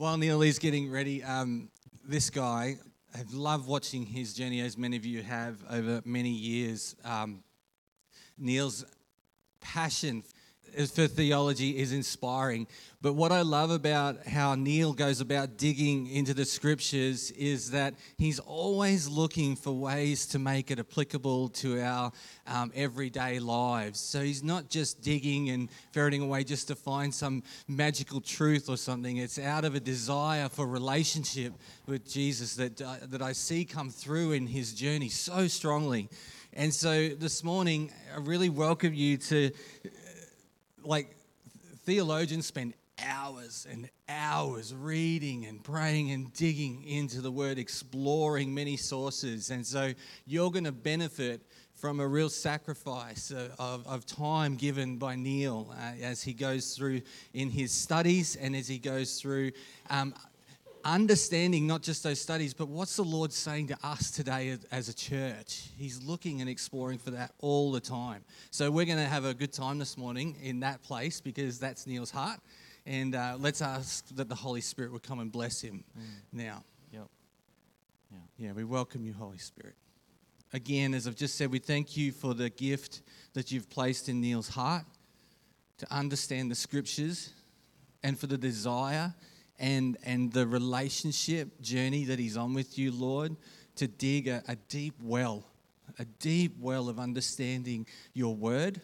While Neal is getting ready, um, this guy, I've loved watching his journey, as many of you have over many years. Um, Neal's passion for theology is inspiring. But what I love about how Neal goes about digging into the scriptures is that he's always looking for ways to make it applicable to our um, everyday lives. So he's not just digging and ferreting away just to find some magical truth or something. It's out of a desire for relationship with Jesus that, uh, that I see come through in his journey so strongly. And so this morning, I really welcome you to like theologians spend hours and hours reading and praying and digging into the word, exploring many sources. And so you're going to benefit from a real sacrifice of, of time given by Neal uh, as he goes through in his studies and as he goes through um, understanding not just those studies, but what's the Lord saying to us today as a church? He's looking and exploring for that all the time. So we're going to have a good time this morning in that place because that's Neal's heart. And uh, let's ask that the Holy Spirit would come and bless him mm. now. Yep. Yeah. yeah, we welcome you, Holy Spirit. Again, as I've just said, we thank you for the gift that you've placed in Neal's heart to understand the scriptures and for the desire and, and the relationship journey that He's on with you, Lord, to dig a, a deep well, a deep well of understanding your word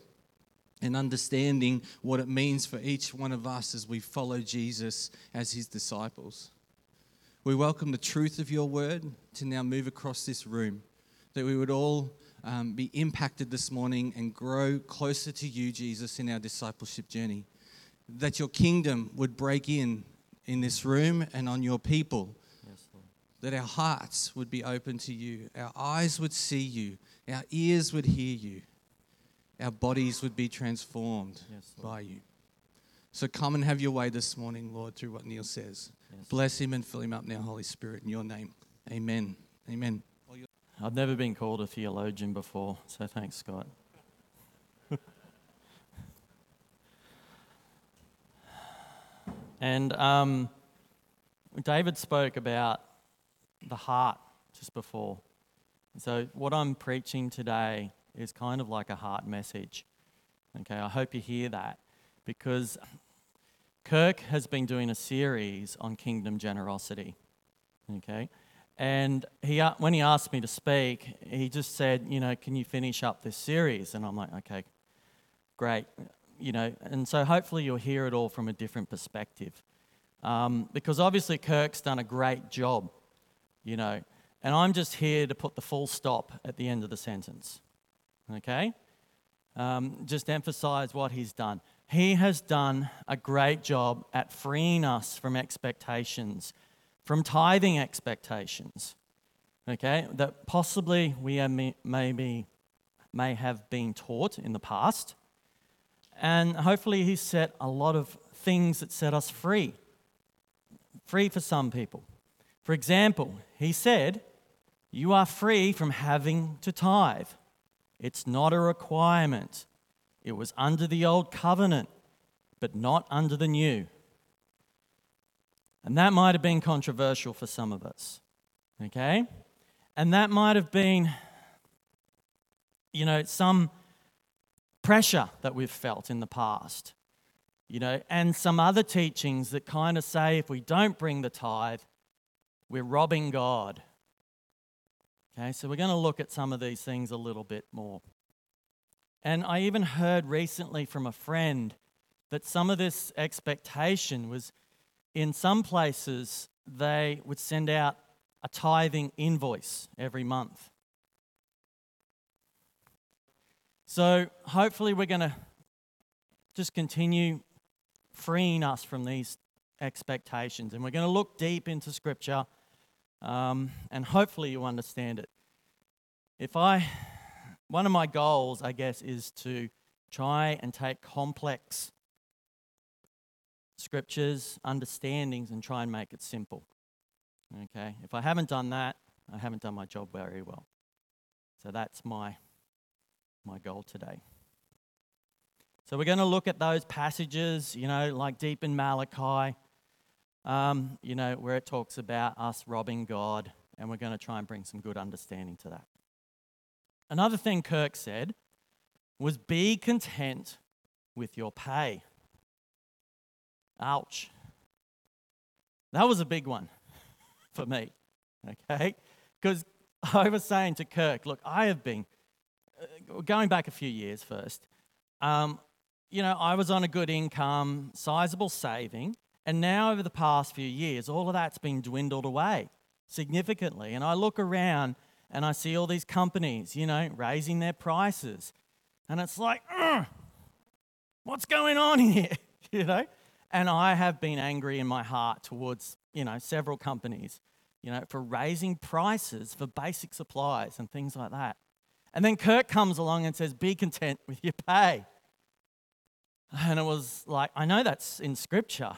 and understanding what it means for each one of us as we follow Jesus as His disciples. We welcome the truth of your word to now move across this room, that we would all um, be impacted this morning and grow closer to you, Jesus, in our discipleship journey. That your kingdom would break in in this room and on your people. Yes, that our hearts would be open to you, our eyes would see you, our ears would hear you, our bodies would be transformed yes, by you. So come and have your way this morning, Lord, through what Neal says. Yes. Bless him and fill him up now, Holy Spirit, in your name. Amen. Amen. I've never been called a theologian before, so thanks, Scott. And um, David spoke about the heart just before. So, what I'm preaching today is kind of like a heart message. Okay, I hope you hear that because Kirk has been doing a series on kingdom generosity. Okay, and he, when he asked me to speak, he just said, You know, can you finish up this series? And I'm like, Okay, great you know, and so hopefully you'll hear it all from a different perspective. Um, because obviously Kirk's done a great job, you know, and I'm just here to put the full stop at the end of the sentence. Okay? Um, just emphasize what he's done. He has done a great job at freeing us from expectations, from tithing expectations, okay, that possibly we may, maybe may have been taught in the past and hopefully, He set a lot of things that set us free. Free for some people. For example, He said, You are free from having to tithe. It's not a requirement. It was under the old covenant, but not under the new. And that might have been controversial for some of us. Okay? And that might have been, you know, some pressure that we've felt in the past. You know, and some other teachings that kind of say if we don't bring the tithe, we're robbing God. Okay, so we're going to look at some of these things a little bit more. And I even heard recently from a friend that some of this expectation was in some places they would send out a tithing invoice every month. So hopefully, we're going to just continue freeing us from these expectations. And we're going to look deep into Scripture, um, and hopefully, you understand it. If I, one of my goals, I guess, is to try and take complex scriptures, understandings, and try and make it simple. Okay? If I haven't done that, I haven't done my job very well. So that's my my goal today. So we're going to look at those passages, you know, like deep in Malachi. um, you know, where it talks about us robbing God, and we're going to try and bring some good understanding to that. Another thing Kirk said was be content with your pay. Ouch. That was a big one for me, okay? Because I was saying to Kirk, look, I have been, going back a few years first, um, you know, I was on a good income, sizable saving, and now over the past few years, all of that's been dwindled away significantly. And I look around and I see all these companies, you know, raising their prices. And it's like, what's going on here? you know? And I have been angry in my heart towards, you know, several companies, you know, for raising prices for basic supplies and things like that. And then Kirk comes along and says, be content with your pay. And it was like, I know that's in scripture,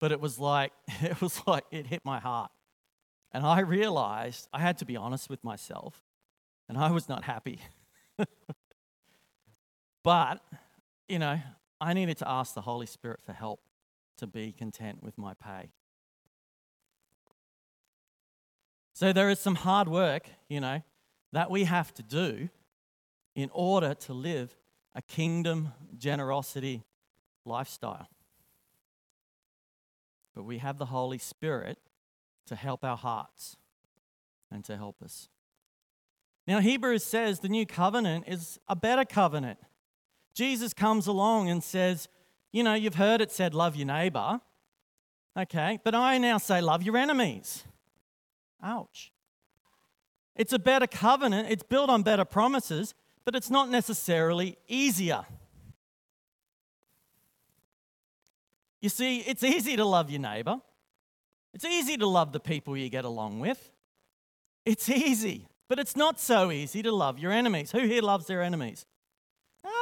but it was like, it was like, it hit my heart. And I realized I had to be honest with myself, and I was not happy. but, you know, I needed to ask the Holy Spirit for help to be content with my pay. So there is some hard work, you know, that we have to do in order to live a kingdom generosity lifestyle. But we have the Holy Spirit to help our hearts and to help us. Now, Hebrews says the new covenant is a better covenant. Jesus comes along and says, You know, you've heard it said, love your neighbor. Okay, but I now say, love your enemies. Ouch. It's a better covenant, it's built on better promises, but it's not necessarily easier. You see, it's easy to love your neighbor. It's easy to love the people you get along with. It's easy, but it's not so easy to love your enemies. Who here loves their enemies?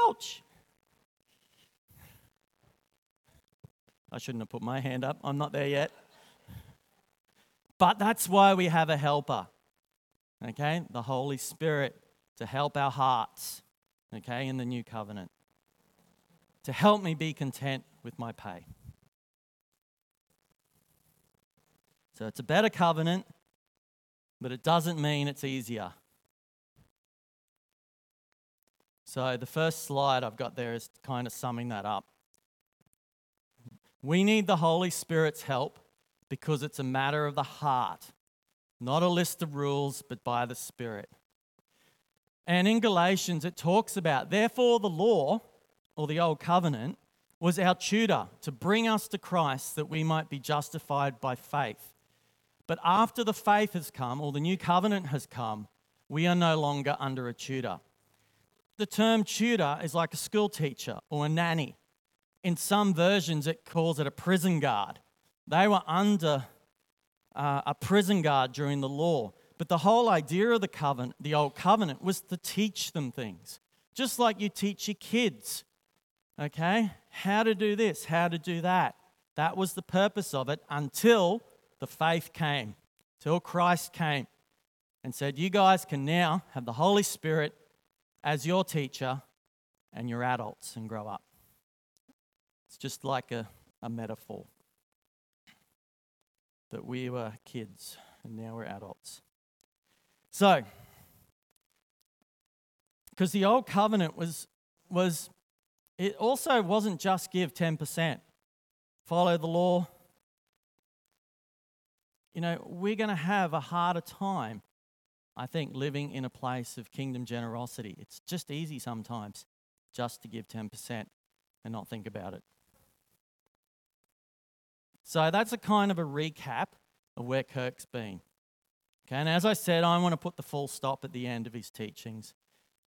Ouch. I shouldn't have put my hand up. I'm not there yet. But that's why we have a helper, okay? The Holy Spirit to help our hearts, okay, in the new covenant, to help me be content with my pay. So it's a better covenant, but it doesn't mean it's easier. So the first slide I've got there is kind of summing that up. We need the Holy Spirit's help because it's a matter of the heart, not a list of rules, but by the Spirit. And in Galatians, it talks about, therefore, the law, or the old covenant, was our tutor to bring us to Christ that we might be justified by faith. But after the faith has come, or the new covenant has come, we are no longer under a tutor. The term tutor is like a school teacher or a nanny. In some versions, it calls it a prison guard. They were under uh, a prison guard during the law. But the whole idea of the covenant, the old covenant, was to teach them things, just like you teach your kids. Okay? How to do this, how to do that. That was the purpose of it until the faith came, till Christ came and said, You guys can now have the Holy Spirit as your teacher and you're adults and grow up. It's just like a, a metaphor that we were kids and now we're adults. So, because the old covenant was, was, it also wasn't just give 10%, follow the law. You know, we're going to have a harder time, I think, living in a place of kingdom generosity. It's just easy sometimes just to give 10% and not think about it. So that's a kind of a recap of where Kirk's been. Okay, and as I said, I want to put the full stop at the end of his teachings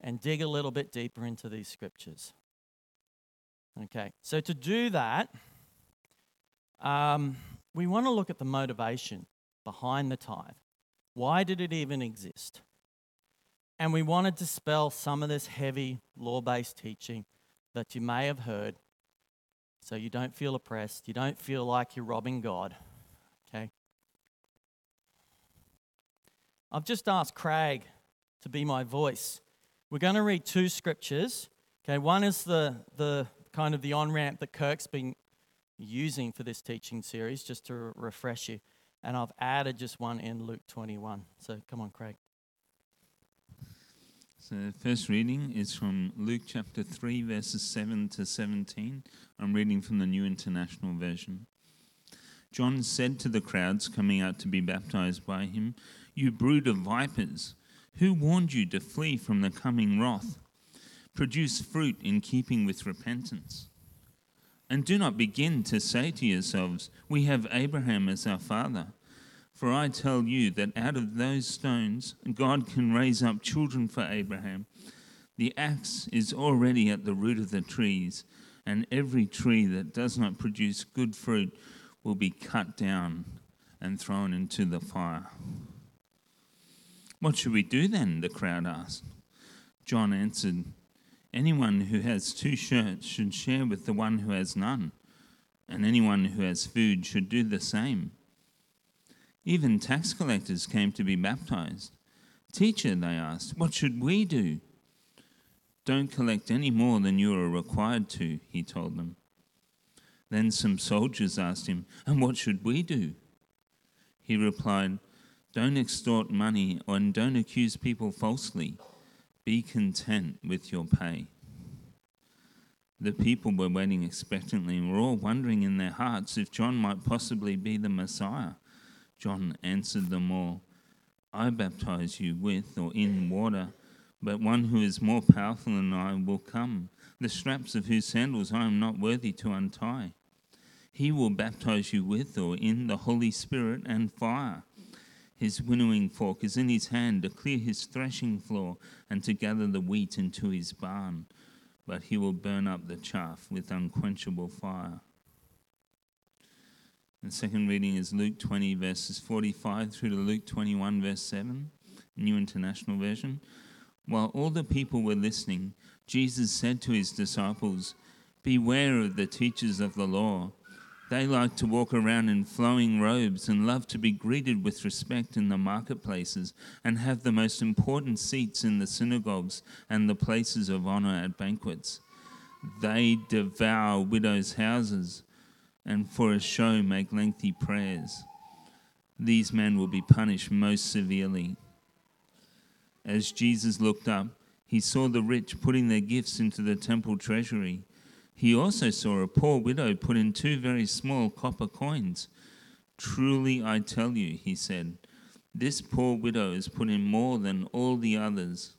and dig a little bit deeper into these scriptures. Okay, so to do that, um, we want to look at the motivation behind the tithe. Why did it even exist? And we want to dispel some of this heavy law based teaching that you may have heard so you don't feel oppressed, you don't feel like you're robbing God. Okay? I've just asked Craig to be my voice. We're going to read two scriptures. Okay, one is the, the kind of the on ramp that Kirk's been using for this teaching series, just to refresh you. And I've added just one in Luke 21. So come on, Craig. So, the first reading is from Luke chapter 3, verses 7 to 17. I'm reading from the New International Version. John said to the crowds coming out to be baptized by him, You brood of vipers, who warned you to flee from the coming wrath? Produce fruit in keeping with repentance. And do not begin to say to yourselves, We have Abraham as our father. For I tell you that out of those stones God can raise up children for Abraham. The axe is already at the root of the trees, and every tree that does not produce good fruit will be cut down and thrown into the fire. What should we do then? the crowd asked. John answered, Anyone who has two shirts should share with the one who has none, and anyone who has food should do the same. Even tax collectors came to be baptized. Teacher, they asked, what should we do? Don't collect any more than you are required to, he told them. Then some soldiers asked him, And what should we do? He replied, Don't extort money and don't accuse people falsely. Be content with your pay. The people were waiting expectantly and were all wondering in their hearts if John might possibly be the Messiah. John answered them all, I baptize you with or in water, but one who is more powerful than I will come, the straps of whose sandals I am not worthy to untie. He will baptize you with or in the Holy Spirit and fire. His winnowing fork is in his hand to clear his threshing floor and to gather the wheat into his barn, but he will burn up the chaff with unquenchable fire. The second reading is Luke 20, verses 45 through to Luke 21, verse 7, New International Version. While all the people were listening, Jesus said to his disciples, Beware of the teachers of the law. They like to walk around in flowing robes and love to be greeted with respect in the marketplaces and have the most important seats in the synagogues and the places of honor at banquets. They devour widows' houses and for a show make lengthy prayers. These men will be punished most severely. As Jesus looked up, he saw the rich putting their gifts into the temple treasury. He also saw a poor widow put in two very small copper coins. Truly I tell you, he said, this poor widow has put in more than all the others.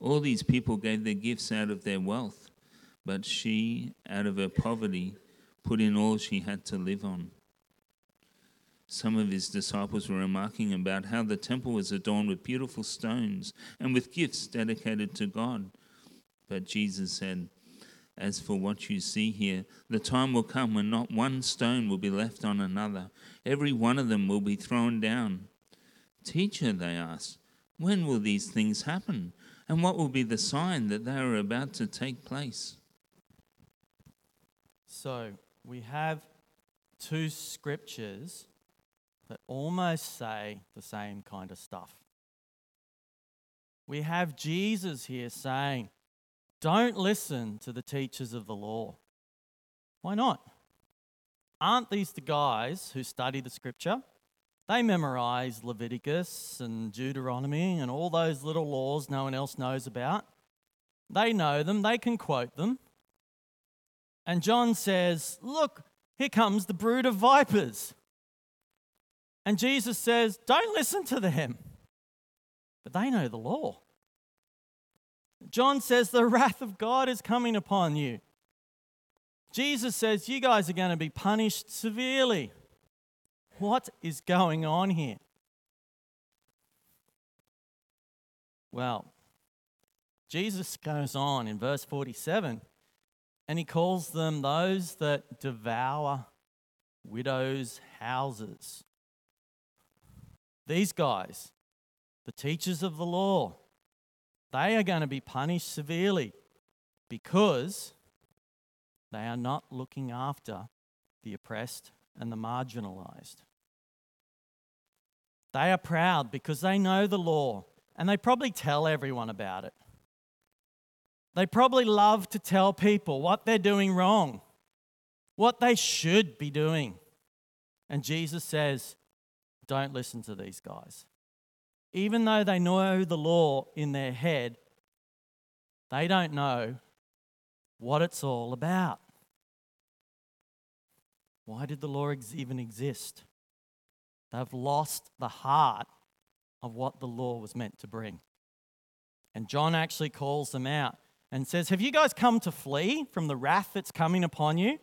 All these people gave their gifts out of their wealth, but she, out of her poverty, put in all she had to live on. Some of his disciples were remarking about how the temple was adorned with beautiful stones and with gifts dedicated to God. But Jesus said, As for what you see here, the time will come when not one stone will be left on another. Every one of them will be thrown down. Teacher, they asked, when will these things happen? And what will be the sign that they are about to take place? So, we have two scriptures that almost say the same kind of stuff. We have Jesus here saying, Don't listen to the teachers of the law. Why not? Aren't these the guys who study the scripture? They memorize Leviticus and Deuteronomy and all those little laws no one else knows about. They know them, they can quote them. And John says, Look, here comes the brood of vipers. And Jesus says, Don't listen to them. But they know the law. John says, The wrath of God is coming upon you. Jesus says, You guys are going to be punished severely. What is going on here? Well, Jesus goes on in verse 47 and he calls them those that devour widows' houses. These guys, the teachers of the law, they are going to be punished severely because they are not looking after the oppressed and the marginalized. They are proud because they know the law and they probably tell everyone about it. They probably love to tell people what they're doing wrong, what they should be doing. And Jesus says, don't listen to these guys. Even though they know the law in their head, they don't know what it's all about. Why did the law even exist? They've lost the heart of what the law was meant to bring. And John actually calls them out and says, Have you guys come to flee from the wrath that's coming upon you?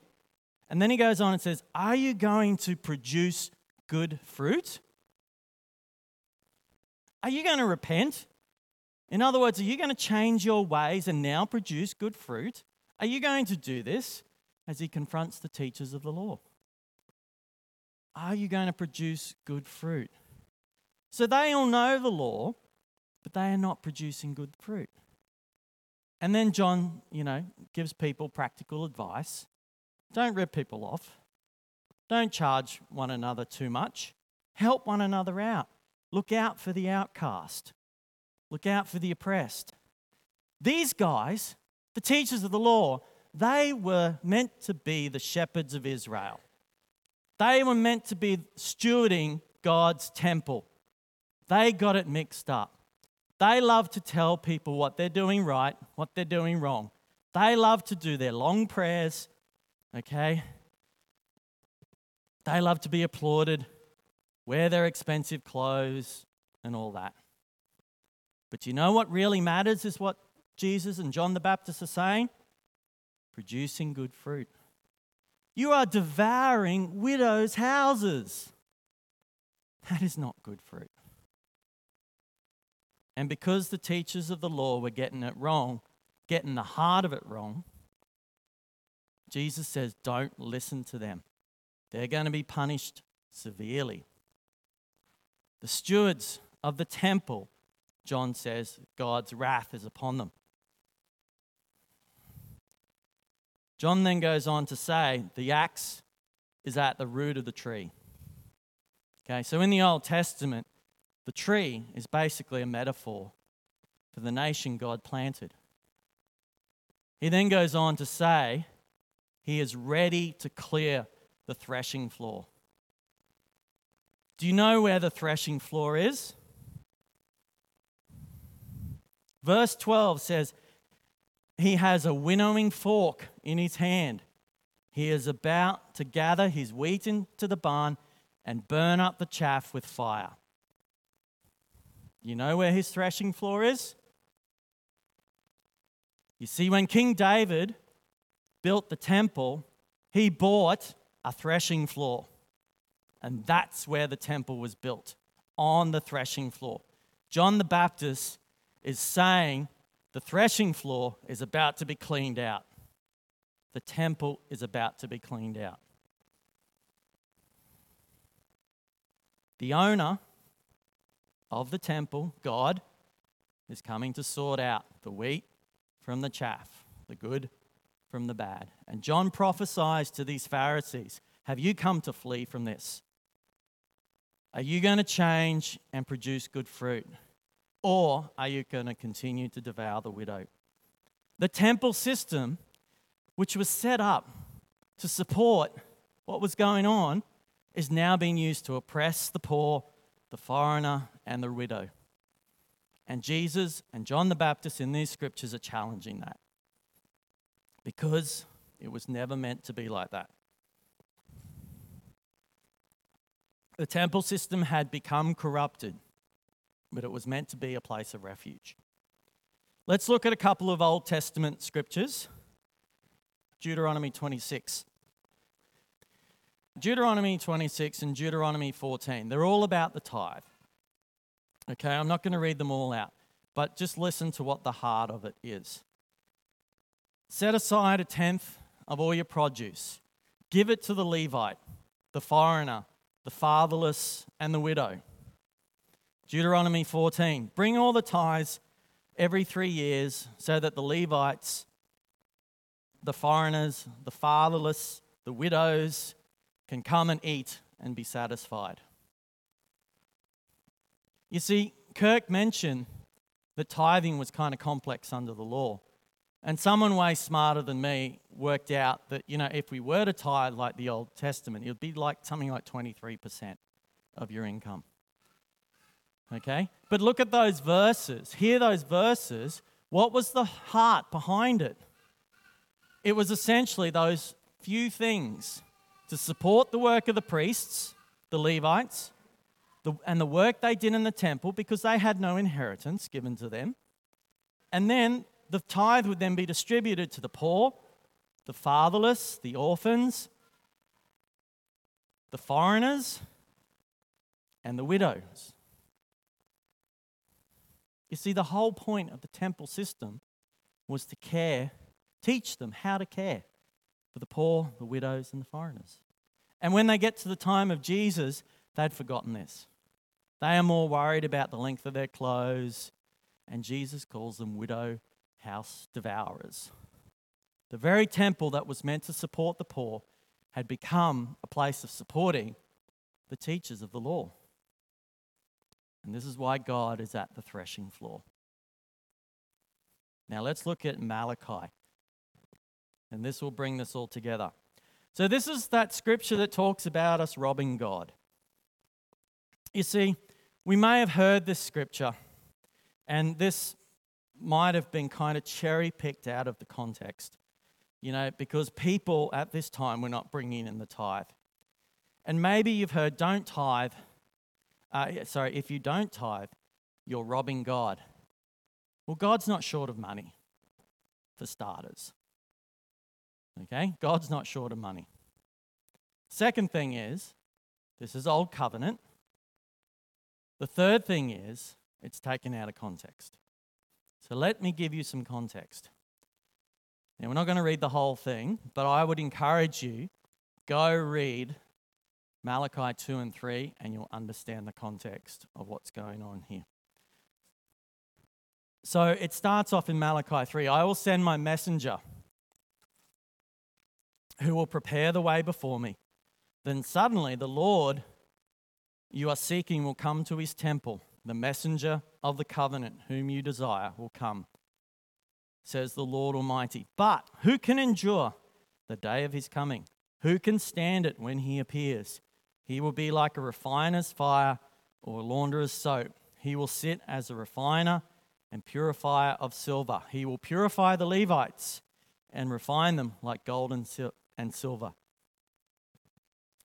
And then he goes on and says, Are you going to produce good fruit? Are you going to repent? In other words, are you going to change your ways and now produce good fruit? Are you going to do this as he confronts the teachers of the law? Are you going to produce good fruit? So they all know the law, but they are not producing good fruit. And then John, you know, gives people practical advice. Don't rip people off. Don't charge one another too much. Help one another out. Look out for the outcast. Look out for the oppressed. These guys, the teachers of the law, they were meant to be the shepherds of Israel. They were meant to be stewarding God's temple. They got it mixed up. They love to tell people what they're doing right, what they're doing wrong. They love to do their long prayers, okay? They love to be applauded, wear their expensive clothes, and all that. But you know what really matters is what Jesus and John the Baptist are saying? Producing good fruit. You are devouring widows' houses. That is not good fruit. And because the teachers of the law were getting it wrong, getting the heart of it wrong, Jesus says, don't listen to them. They're going to be punished severely. The stewards of the temple, John says, God's wrath is upon them. John then goes on to say the axe is at the root of the tree. Okay, so in the Old Testament, the tree is basically a metaphor for the nation God planted. He then goes on to say he is ready to clear the threshing floor. Do you know where the threshing floor is? Verse 12 says, He has a winnowing fork in his hand. He is about to gather his wheat into the barn and burn up the chaff with fire. You know where his threshing floor is? You see, when King David built the temple, he bought a threshing floor. And that's where the temple was built, on the threshing floor. John the Baptist is saying the threshing floor is about to be cleaned out. The temple is about to be cleaned out. The owner of the temple, God, is coming to sort out the wheat from the chaff, the good from the bad. And John prophesies to these Pharisees Have you come to flee from this? Are you going to change and produce good fruit? Or are you going to continue to devour the widow? The temple system, which was set up to support what was going on, is now being used to oppress the poor, the foreigner, and the widow. And Jesus and John the Baptist in these scriptures are challenging that because it was never meant to be like that. The temple system had become corrupted, but it was meant to be a place of refuge. Let's look at a couple of Old Testament scriptures. Deuteronomy 26. Deuteronomy 26 and Deuteronomy 14, they're all about the tithe. Okay, I'm not going to read them all out, but just listen to what the heart of it is. Set aside a tenth of all your produce. Give it to the Levite, the foreigner, the fatherless, and the widow. Deuteronomy 14 Bring all the tithes every three years so that the Levites, the foreigners, the fatherless, the widows can come and eat and be satisfied. You see, Kirk mentioned that tithing was kind of complex under the law. And someone way smarter than me worked out that, you know, if we were to tithe like the Old Testament, it would be like something like 23% of your income. Okay? But look at those verses. Hear those verses. What was the heart behind it? It was essentially those few things to support the work of the priests, the Levites, the, and the work they did in the temple because they had no inheritance given to them. And then the tithe would then be distributed to the poor, the fatherless, the orphans, the foreigners, and the widows. You see, the whole point of the temple system was to care, teach them how to care for the poor, the widows, and the foreigners. And when they get to the time of Jesus, they'd forgotten this. They are more worried about the length of their clothes, and Jesus calls them widow house devourers. The very temple that was meant to support the poor had become a place of supporting the teachers of the law. And this is why God is at the threshing floor. Now let's look at Malachi. And this will bring this all together. So, this is that scripture that talks about us robbing God. You see, we may have heard this scripture, and this might have been kind of cherry picked out of the context, you know, because people at this time were not bringing in the tithe. And maybe you've heard, don't tithe. Uh, sorry, if you don't tithe, you're robbing God. Well, God's not short of money, for starters. Okay? God's not short of money. Second thing is, this is Old Covenant. The third thing is, it's taken out of context. So let me give you some context. Now, we're not going to read the whole thing, but I would encourage you go read Malachi 2 and 3, and you'll understand the context of what's going on here. So it starts off in Malachi 3 I will send my messenger who will prepare the way before me. Then suddenly the Lord you are seeking will come to his temple. The messenger of the covenant, whom you desire, will come, says the Lord Almighty. But who can endure the day of his coming? Who can stand it when he appears? He will be like a refiner's fire or a launderer's soap. He will sit as a refiner and purifier of silver. He will purify the Levites and refine them like gold and, and silver.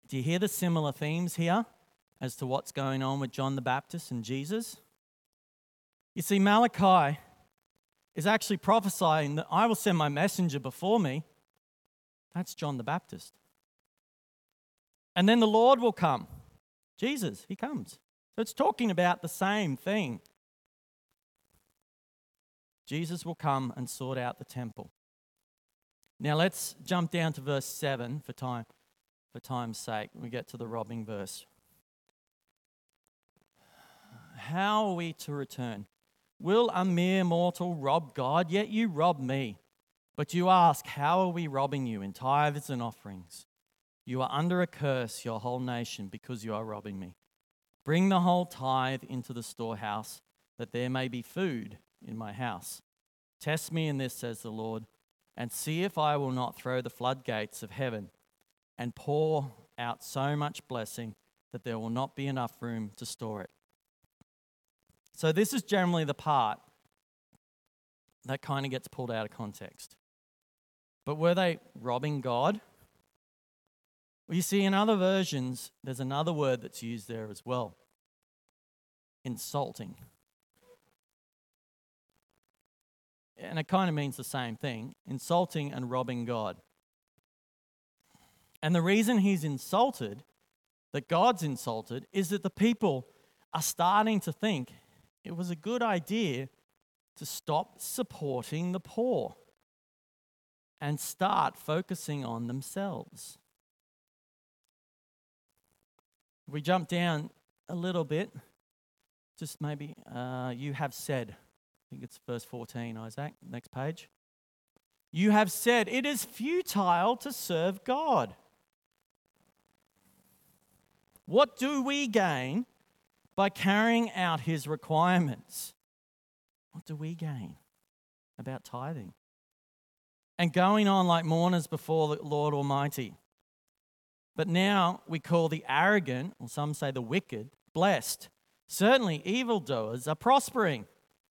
Do you hear the similar themes here? As to what's going on with John the Baptist and Jesus? You see, Malachi is actually prophesying that I will send my messenger before me. That's John the Baptist. And then the Lord will come. Jesus, he comes. So it's talking about the same thing. Jesus will come and sort out the temple. Now let's jump down to verse 7 for time for time's sake. We get to the robbing verse. How are we to return? Will a mere mortal rob God? Yet you rob me. But you ask, How are we robbing you in tithes and offerings? You are under a curse, your whole nation, because you are robbing me. Bring the whole tithe into the storehouse, that there may be food in my house. Test me in this, says the Lord, and see if I will not throw the floodgates of heaven and pour out so much blessing that there will not be enough room to store it. So, this is generally the part that kind of gets pulled out of context. But were they robbing God? Well, you see, in other versions, there's another word that's used there as well insulting. And it kind of means the same thing insulting and robbing God. And the reason he's insulted, that God's insulted, is that the people are starting to think it was a good idea to stop supporting the poor and start focusing on themselves. We jump down a little bit, just maybe uh, you have said, I think it's verse 14, Isaac, next page. You have said, it is futile to serve God. What do we gain by carrying out his requirements. What do we gain about tithing? and going on like mourners before the Lord Almighty. But now we call the arrogant, or some say the wicked, blessed. Certainly, evildoers are prospering,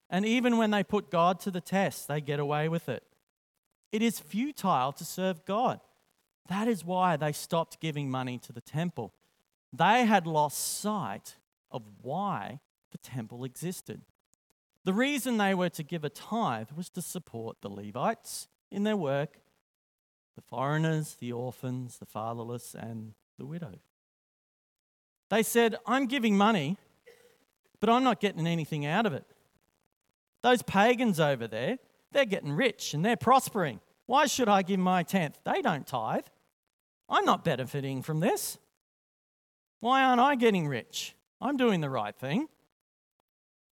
and even when they put God to the test, they get away with it. It is futile to serve God. That is why they stopped giving money to the temple. They had lost sight of why the temple existed. The reason they were to give a tithe was to support the Levites in their work, the foreigners, the orphans, the fatherless, and the widow. They said, I'm giving money, but I'm not getting anything out of it. Those pagans over there, they're getting rich and they're prospering. Why should I give my tenth? They don't tithe. I'm not benefiting from this. Why aren't I getting rich? I'm doing the right thing.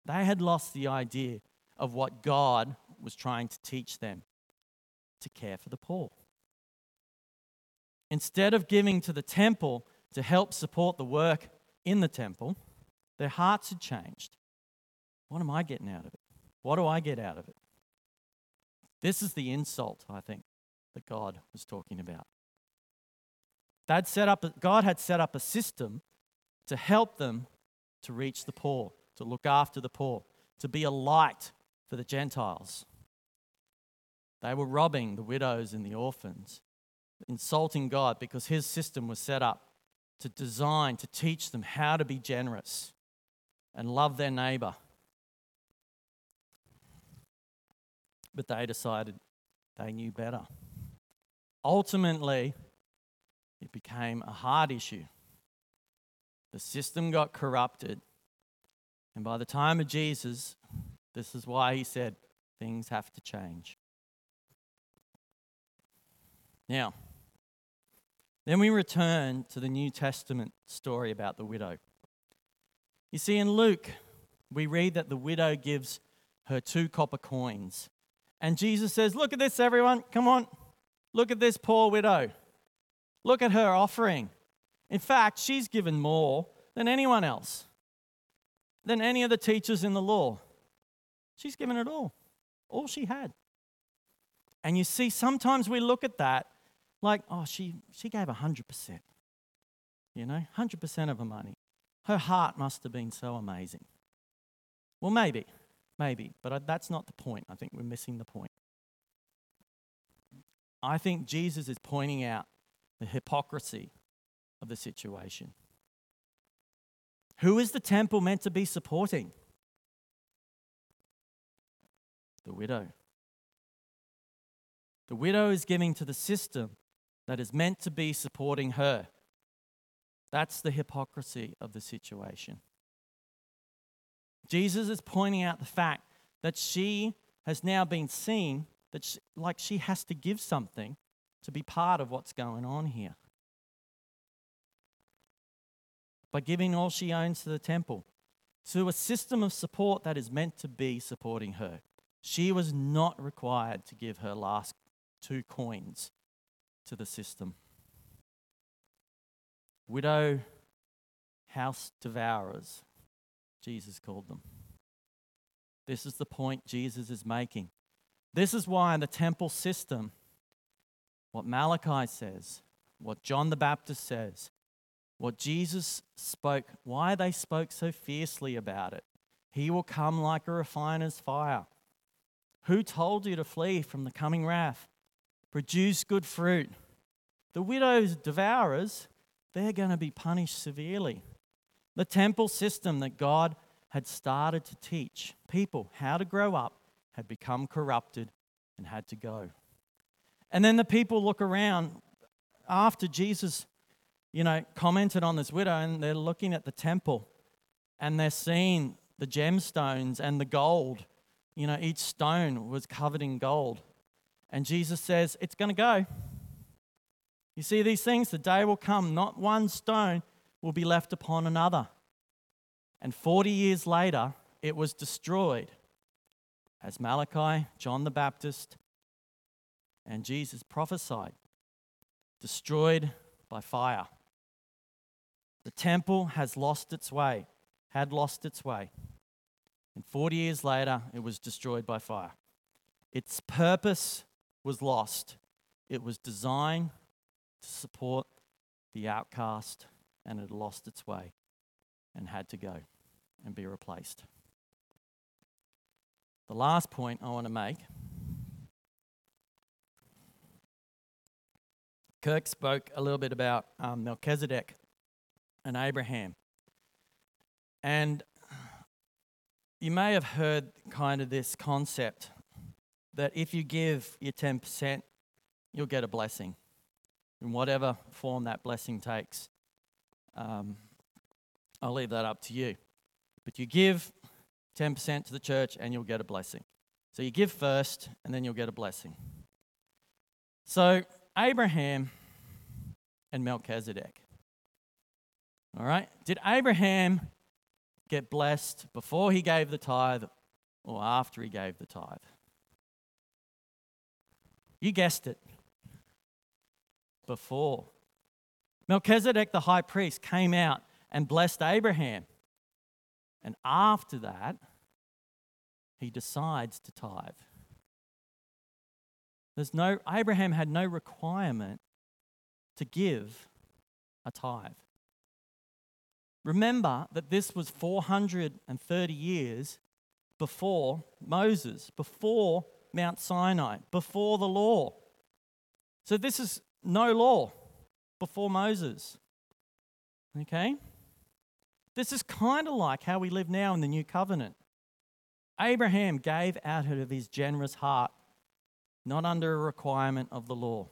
They had lost the idea of what God was trying to teach them to care for the poor. Instead of giving to the temple to help support the work in the temple, their hearts had changed. What am I getting out of it? What do I get out of it? This is the insult, I think, that God was talking about. They'd set up, God had set up a system to help them to reach the poor, to look after the poor, to be a light for the Gentiles. They were robbing the widows and the orphans, insulting God because his system was set up to design, to teach them how to be generous and love their neighbor. But they decided they knew better. Ultimately, it became a hard issue. The system got corrupted. And by the time of Jesus, this is why he said things have to change. Now, then we return to the New Testament story about the widow. You see, in Luke, we read that the widow gives her two copper coins. And Jesus says, Look at this, everyone. Come on. Look at this poor widow. Look at her offering. In fact, she's given more than anyone else, than any of the teachers in the law. She's given it all, all she had. And you see, sometimes we look at that like, oh, she, she gave 100%. You know, 100% of her money. Her heart must have been so amazing. Well, maybe, maybe, but that's not the point. I think we're missing the point. I think Jesus is pointing out the hypocrisy of the situation. Who is the temple meant to be supporting? The widow. The widow is giving to the system that is meant to be supporting her. That's the hypocrisy of the situation. Jesus is pointing out the fact that she has now been seen that she, like she has to give something to be part of what's going on here. By giving all she owns to the temple, to a system of support that is meant to be supporting her. She was not required to give her last two coins to the system. Widow house devourers, Jesus called them. This is the point Jesus is making. This is why in the temple system what Malachi says, what John the Baptist says, what Jesus spoke, why they spoke so fiercely about it. He will come like a refiner's fire. Who told you to flee from the coming wrath? Produce good fruit. The widow's devourers, they're going to be punished severely. The temple system that God had started to teach people how to grow up had become corrupted and had to go. And then the people look around after Jesus, you know, commented on this widow and they're looking at the temple and they're seeing the gemstones and the gold. You know, each stone was covered in gold. And Jesus says, It's going to go. You see these things? The day will come, not one stone will be left upon another. And 40 years later, it was destroyed. As Malachi, John the Baptist, and Jesus prophesied destroyed by fire. The temple has lost its way, had lost its way. And 40 years later, it was destroyed by fire. Its purpose was lost. It was designed to support the outcast, and it lost its way and had to go and be replaced. The last point I want to make Kirk spoke a little bit about um, Melchizedek and Abraham. And you may have heard kind of this concept that if you give your 10%, you'll get a blessing in whatever form that blessing takes. Um, I'll leave that up to you. But you give 10% to the church and you'll get a blessing. So you give first and then you'll get a blessing. So Abraham and Melchizedek. All right? Did Abraham get blessed before he gave the tithe or after he gave the tithe? You guessed it. Before. Melchizedek, the high priest, came out and blessed Abraham. And after that, he decides to tithe. There's no, Abraham had no requirement to give a tithe. Remember that this was 430 years before Moses, before Mount Sinai, before the law. So this is no law before Moses. Okay? This is kind of like how we live now in the new covenant. Abraham gave out of his generous heart not under a requirement of the law.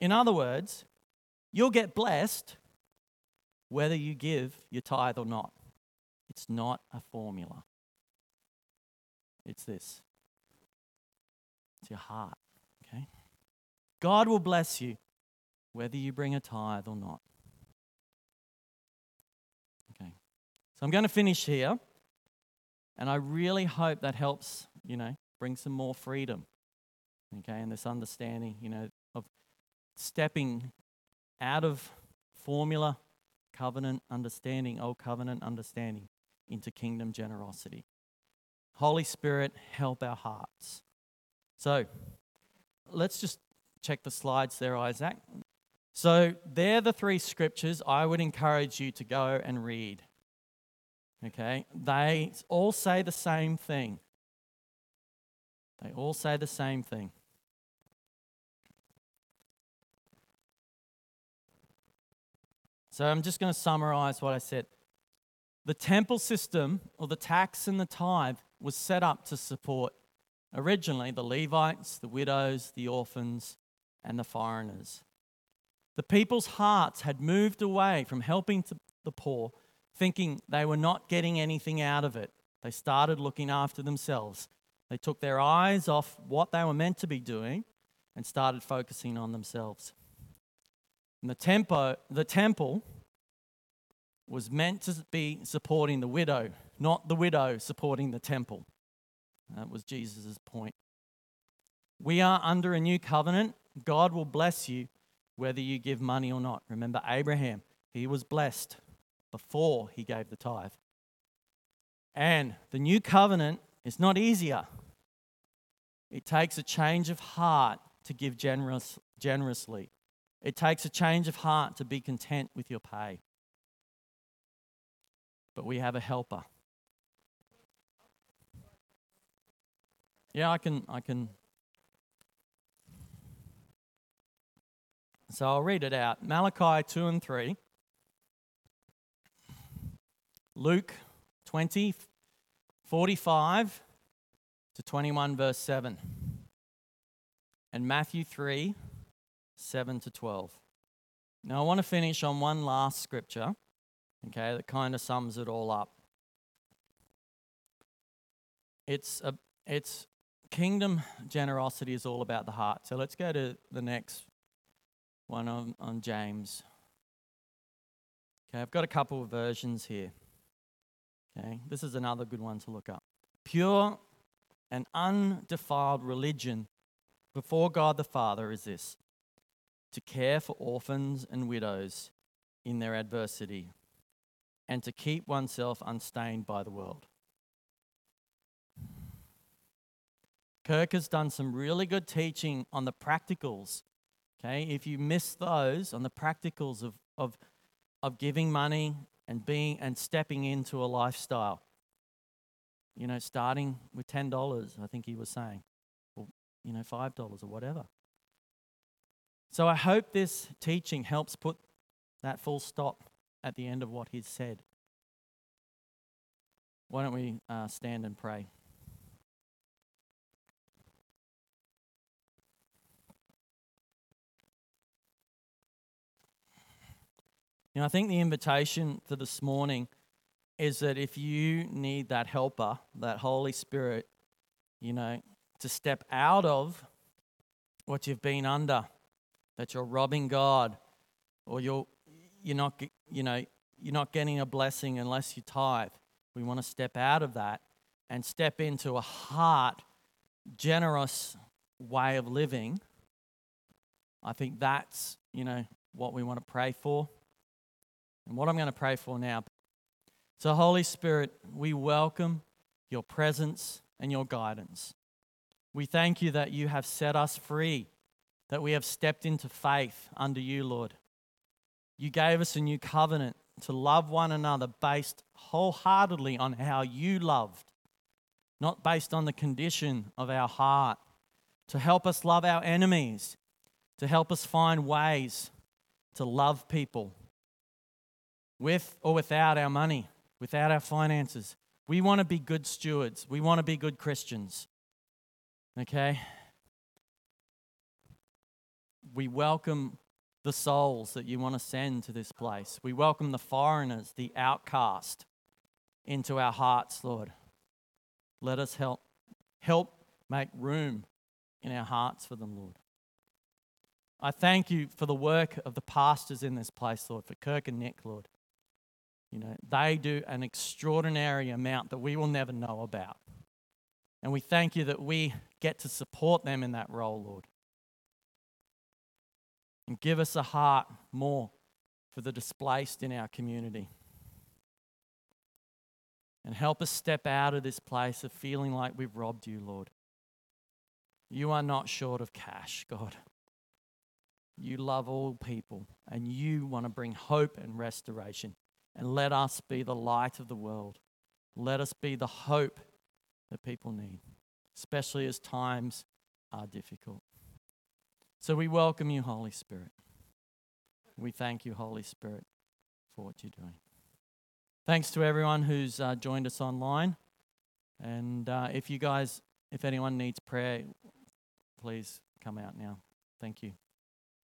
In other words, you'll get blessed whether you give your tithe or not. It's not a formula, it's this it's your heart, okay? God will bless you whether you bring a tithe or not. Okay, so I'm going to finish here, and I really hope that helps, you know, bring some more freedom, okay, and this understanding, you know, of stepping out of formula, covenant understanding, old covenant understanding, into kingdom generosity. Holy Spirit, help our hearts. So let's just check the slides there, Isaac. So they're the three scriptures I would encourage you to go and read. Okay? They all say the same thing. They all say the same thing. So I'm just going to summarize what I said. The temple system, or the tax and the tithe, was set up to support originally the Levites, the widows, the orphans, and the foreigners. The people's hearts had moved away from helping the poor, thinking they were not getting anything out of it. They started looking after themselves they took their eyes off what they were meant to be doing and started focusing on themselves. And the, tempo, the temple was meant to be supporting the widow, not the widow supporting the temple. That was Jesus' point. We are under a new covenant. God will bless you whether you give money or not. Remember Abraham, he was blessed before he gave the tithe. And the new covenant is not easier. It takes a change of heart to give generous, generously. It takes a change of heart to be content with your pay. But we have a helper. Yeah, I can I can So I'll read it out. Malachi 2 and 3. Luke 20 45 to 21, verse 7. And Matthew 3, 7 to 12. Now, I want to finish on one last scripture, okay, that kind of sums it all up. It's, a, it's kingdom generosity is all about the heart. So let's go to the next one on, on James. Okay, I've got a couple of versions here. Okay, this is another good one to look up. Pure and undefiled religion before God the Father is this to care for orphans and widows in their adversity and to keep oneself unstained by the world. Kirk has done some really good teaching on the practicals. Okay, if you miss those on the practicals of, of, of giving money and being and stepping into a lifestyle, you know, starting with ten dollars, I think he was saying, or you know, five dollars or whatever. So I hope this teaching helps put that full stop at the end of what he's said. Why don't we uh, stand and pray? You know, I think the invitation for this morning is that if you need that helper, that Holy Spirit, you know, to step out of what you've been under, that you're robbing God, or you're you're not you know you're not getting a blessing unless you tithe. We want to step out of that and step into a heart generous way of living. I think that's you know what we want to pray for and what I'm going to pray for now. So, Holy Spirit, we welcome your presence and your guidance. We thank you that you have set us free, that we have stepped into faith under you, Lord. You gave us a new covenant to love one another based wholeheartedly on how you loved, not based on the condition of our heart, to help us love our enemies, to help us find ways to love people with or without our money, without our finances. We want to be good stewards. We want to be good Christians. Okay? We welcome the souls that you want to send to this place. We welcome the foreigners, the outcast into our hearts, Lord. Let us help help make room in our hearts for them, Lord. I thank you for the work of the pastors in this place, Lord, for Kirk and Nick, Lord. You know, they do an extraordinary amount that we will never know about. And we thank you that we get to support them in that role, Lord. And give us a heart more for the displaced in our community. And help us step out of this place of feeling like we've robbed you, Lord. You are not short of cash, God. You love all people and you want to bring hope and restoration. And let us be the light of the world. Let us be the hope that people need, especially as times are difficult. So we welcome you, Holy Spirit. We thank you, Holy Spirit, for what you're doing. Thanks to everyone who's uh, joined us online. And uh, if you guys, if anyone needs prayer, please come out now. Thank you.